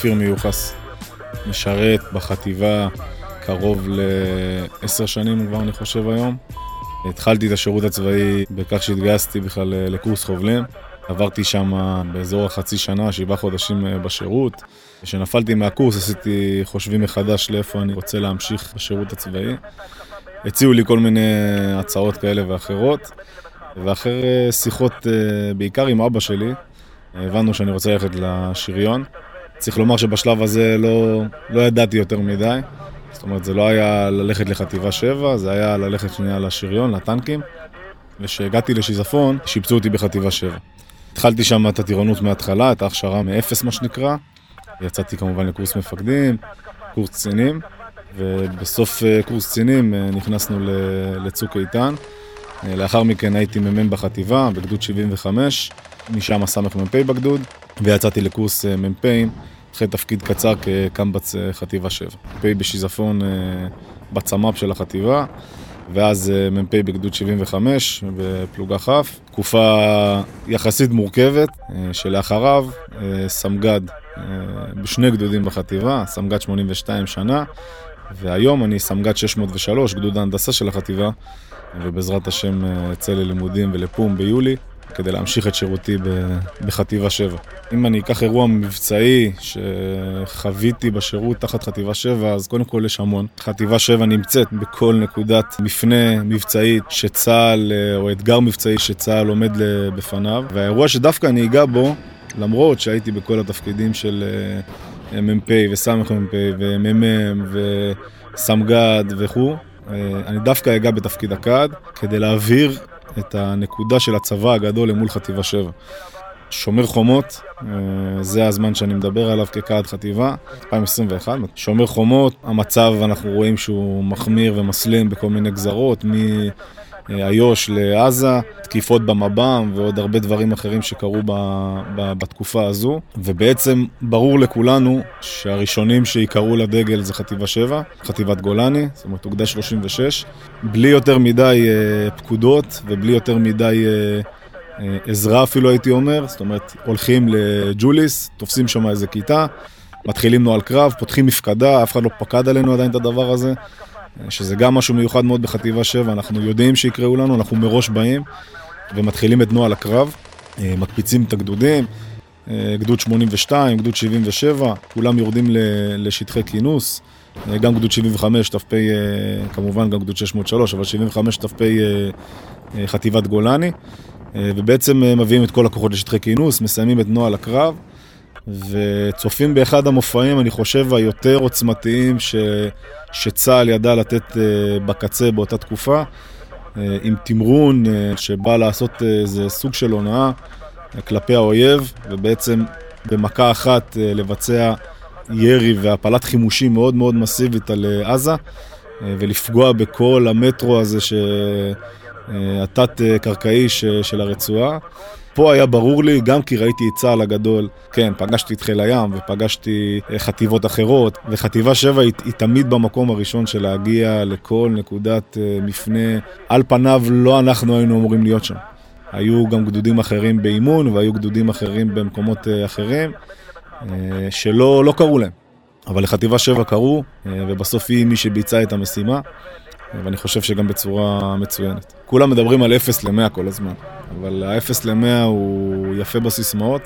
כפיר מיוחס. משרת בחטיבה קרוב לעשר שנים כבר, אני חושב היום. התחלתי את השירות הצבאי בכך שהתגייסתי בכלל לקורס חובלים. עברתי שם באזור החצי שנה, שבעה חודשים אה, בשירות. כשנפלתי מהקורס עשיתי חושבים מחדש לאיפה אני רוצה להמשיך בשירות הצבאי. הציעו לי כל מיני הצעות כאלה ואחרות, ואחרי שיחות אה, בעיקר עם אבא שלי, הבנו שאני רוצה ללכת לשריון. צריך לומר שבשלב הזה לא, לא ידעתי יותר מדי. זאת אומרת, זה לא היה ללכת לחטיבה 7, זה היה ללכת שנייה לשריון, לטנקים. וכשהגעתי לשיזפון, שיפצו אותי בחטיבה 7. התחלתי שם את הטירונות מההתחלה, את ההכשרה מאפס מה שנקרא. יצאתי כמובן לקורס מפקדים, קורס קצינים, ובסוף אה, קורס קצינים אה, נכנסנו לצוק איתן. אה, לאחר מכן הייתי מ"מ בחטיבה, בגדוד 75, משם סמ"פ בגדוד, ויצאתי לקורס מ"פים, אחרי תפקיד קצר כקמב"ץ חטיבה 7. מ"פ בשיזפון בצמ"פ של החטיבה. ואז אה, מ"פ בגדוד 75 בפלוגה כ', תקופה יחסית מורכבת, אה, שלאחריו אה, סמג"ד בשני גדודים בחטיבה, סמג"ד 82 שנה, והיום אני סמג"ד 603, גדוד ההנדסה של החטיבה, ובעזרת השם אצא ללימודים ולפום ביולי. כדי להמשיך את שירותי בחטיבה 7. אם אני אקח אירוע מבצעי שחוויתי בשירות תחת חטיבה 7, אז קודם כל יש המון. חטיבה 7 נמצאת בכל נקודת מפנה מבצעית שצה"ל, או אתגר מבצעי שצה"ל עומד בפניו, והאירוע שדווקא אני אגע בו, למרות שהייתי בכל התפקידים של אה, מ"פ וסמ"פ ומ"מ וסמג"ד וכו', אה, אני דווקא אגע בתפקיד הקד כדי להבהיר את הנקודה של הצבא הגדול למול חטיבה 7. שומר חומות, אה, זה הזמן שאני מדבר עליו כקעד חטיבה, 2021. שומר חומות, המצב אנחנו רואים שהוא מחמיר ומסלים בכל מיני גזרות, מאיו"ש לעזה, תקיפות במב"ם ועוד הרבה דברים אחרים שקרו ב, ב, בתקופה הזו. ובעצם ברור לכולנו שהראשונים שיקראו לדגל זה חטיבה 7, חטיבת גולני, זאת אומרת אוגדה 36, בלי יותר מדי אה, פקודות ובלי יותר מדי... אה, אה, עזרה אפילו הייתי אומר, זאת אומרת, הולכים לג'וליס, תופסים שם איזה כיתה, מתחילים נוהל קרב, פותחים מפקדה, אף אחד לא פקד עלינו עדיין את הדבר הזה, אה, שזה גם משהו מיוחד מאוד בחטיבה 7, אנחנו יודעים שיקראו לנו, אנחנו מראש באים ומתחילים את נוהל הקרב, אה, מקפיצים את הגדודים, גדוד 82, גדוד 77, כולם יורדים לשטחי כינוס, גם גדוד 75, ת"פ, כמובן גם גדוד 603, אבל 75 ת"פ חטיבת גולני. אה, ובעצם אה, מביאים את כל הכוחות לשטחי כינוס, מסיימים את נוהל הקרב, וצופים באחד המופעים, אני חושב, היותר עוצמתיים ש... שצה"ל ידע לתת אה, בקצה באותה תקופה, עם תמרון שבא לעשות איזה סוג של הונאה כלפי האויב, ובעצם במכה אחת לבצע ירי והפלת חימושים מאוד מאוד מסיבית על עזה, ולפגוע בכל המטרו הזה ש... אה, התת-קרקעי של הרצועה. פה היה ברור לי, גם כי ראיתי את צה"ל הגדול, כן, פגשתי את חיל הים ופגשתי אה, חטיבות אחרות, וחטיבה 7 היא, היא תמיד במקום הראשון של להגיע לכל נקודת אה, מפנה. על פניו לא אנחנו היינו אמורים להיות שם. היו גם גדודים אחרים באימון והיו גדודים אחרים במקומות אחרים, שלא לא קראו להם. אבל לחטיבה 7 קראו, ובסוף היא מי שביצעה את המשימה. ואני חושב שגם בצורה מצוינת. כולם מדברים על 0 ל-100 כל הזמן, אבל ה-0 ל-100 הוא יפה בסיסמאות.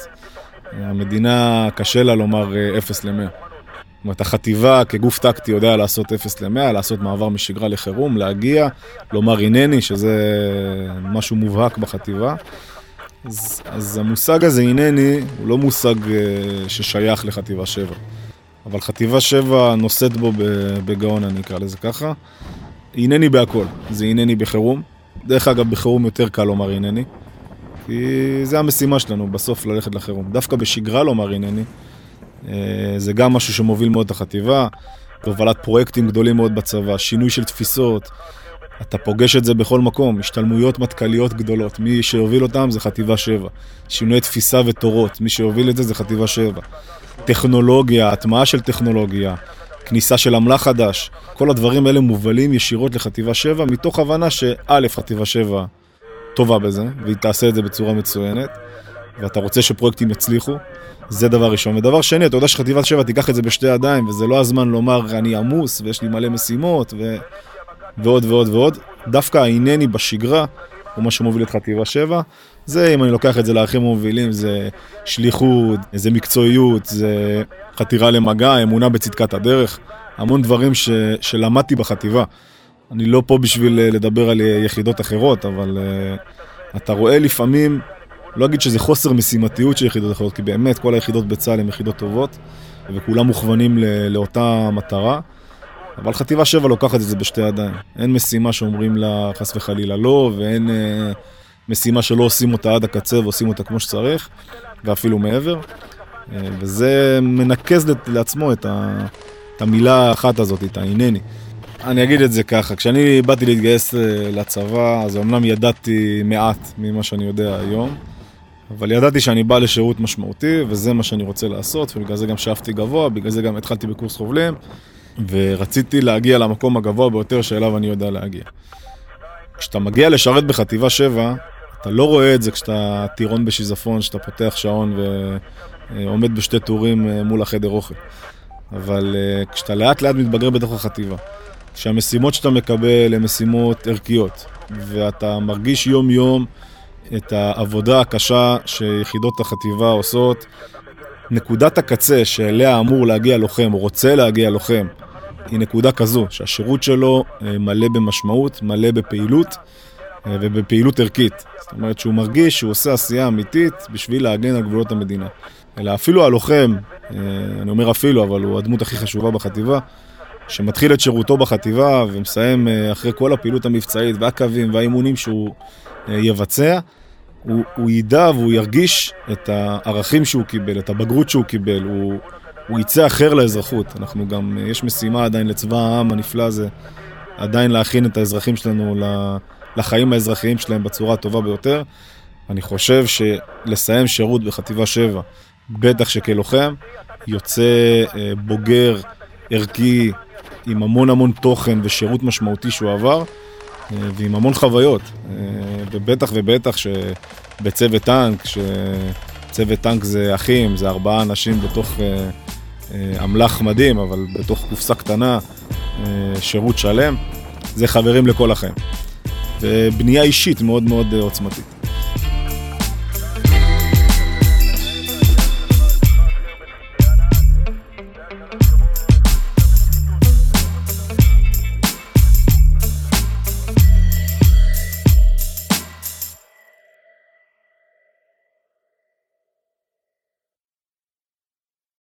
המדינה קשה לה לומר 0 ל-100. זאת אומרת, החטיבה כגוף טקטי יודע לעשות 0 ל-100, לעשות מעבר משגרה לחירום, להגיע, לומר הנני, שזה משהו מובהק בחטיבה. אז, אז המושג הזה, הנני, הוא לא מושג אה, ששייך לחטיבה 7. אבל חטיבה 7 נושאת בו בגאון, אני אקרא לזה ככה. הנני בהכל, זה הנני בחירום. דרך אגב, בחירום יותר קל לומר הנני, כי זה המשימה שלנו, בסוף ללכת לחירום. דווקא בשגרה לומר הנני, אה, זה גם משהו שמוביל מאוד את החטיבה, הובלת פרויקטים גדולים מאוד בצבא, שינוי של תפיסות, אתה פוגש את זה בכל מקום, השתלמויות מטכ"ליות גדולות, מי שהוביל אותם זה חטיבה 7, שינוי תפיסה ותורות, מי שהוביל את זה זה חטיבה 7, טכנולוגיה, הטמעה של טכנולוגיה, כניסה של אמל"ח חדש, כל הדברים האלה מובלים ישירות לחטיבה 7, מתוך הבנה שא', חטיבה 7 טובה בזה, והיא תעשה את זה בצורה מצוינת, ואתה רוצה שפרויקטים יצליחו, זה דבר ראשון. ודבר שני, אתה יודע שחטיבת שבע תיקח את זה בשתי ידיים, וזה לא הזמן לומר אני עמוס ויש לי מלא משימות ו... ועוד ועוד ועוד. דווקא ההנני בשגרה הוא מה שמוביל את חטיבה שבע. זה, אם אני לוקח את זה לערכים מובילים, זה שליחות, זה מקצועיות, זה חתירה למגע, אמונה בצדקת הדרך, המון דברים ש... שלמדתי בחטיבה. אני לא פה בשביל אה, לדבר על אה, יחידות אחרות, אבל uh, אתה רואה לפעמים, לא אגיד שזה חוסר משימתיות של יחידות אחרות, כי באמת כל היחידות בצה"ל הן יחידות טובות, וכולם מוכוונים לאותה מטרה. אבל חטיבה 7 לוקחת את זה בשתי ידיים. אין משימה שאומרים לה חס וחלילה לא, ואין uh, משימה שלא עושים אותה עד הקצה ועושים אותה כמו שצריך, ואפילו מעבר. Uh, וזה מנקז לעצמו את, ה, את המילה האחת הזאת, את ההנני. אני אגיד את זה ככה, כשאני באתי להתגייס אה, לצבא, אז אמנם ידעתי מעט ממה שאני יודע היום, אבל ידעתי שאני בא לשירות משמעותי, וזה מה שאני רוצה לעשות, ובגלל זה גם שאפתי גבוה, בגלל זה גם התחלתי בקורס חובלים, ורציתי להגיע למקום הגבוה ביותר שאליו אני יודע להגיע. כשאתה מגיע לשרת בחטיבה 7, אתה לא רואה את זה כשאתה טירון בשיזפון, כשאתה פותח שעון ועומד בשתי טורים אה, מול החדר אוכל. אבל אה, כשאתה לאט לאט מתבגר בתוך החטיבה, שהמשימות שאתה מקבל הן משימות ערכיות, ואתה מרגיש יום-יום את העבודה הקשה שיחידות החטיבה עושות. נקודת הקצה שאליה אמור להגיע לוחם, או רוצה להגיע לוחם, היא נקודה כזו, שהשירות שלו אה, מלא במשמעות, מלא בפעילות אה, ובפעילות ערכית. זאת אומרת שהוא מרגיש שהוא עושה עשייה אמיתית בשביל להגן על גבולות המדינה. אלא אפילו הלוחם, אה, אני אומר אפילו, אבל הוא הדמות הכי חשובה בחטיבה, שמתחיל את שירותו בחטיבה ומסיים אחרי כל הפעילות המבצעית והקווים והאימונים שהוא יבצע, הוא, הוא ידע והוא ירגיש את הערכים שהוא קיבל, את הבגרות שהוא קיבל, הוא, הוא יצא אחר לאזרחות. אנחנו גם, אה, יש משימה עדיין לצבא העם הנפלא הזה, עדיין להכין את האזרחים שלנו לחיים האזרחיים שלהם בצורה הטובה ביותר. אני חושב שלסיים שירות בחטיבה 7, בטח שכלוחם, יוצא בוגר, ערכי, עם המון המון תוכן ושירות משמעותי שהוא עבר, אה, ועם המון חוויות. אה, ובטח ובטח שבצוות טנק, שצוות טנק זה אחים, זה ארבעה אנשים בתוך אה, אמל"ח מדהים, אבל בתוך קופסה קטנה, שירות שלם, זה חברים לכל החיים. ובנייה אישית מאוד מאוד עוצמתית.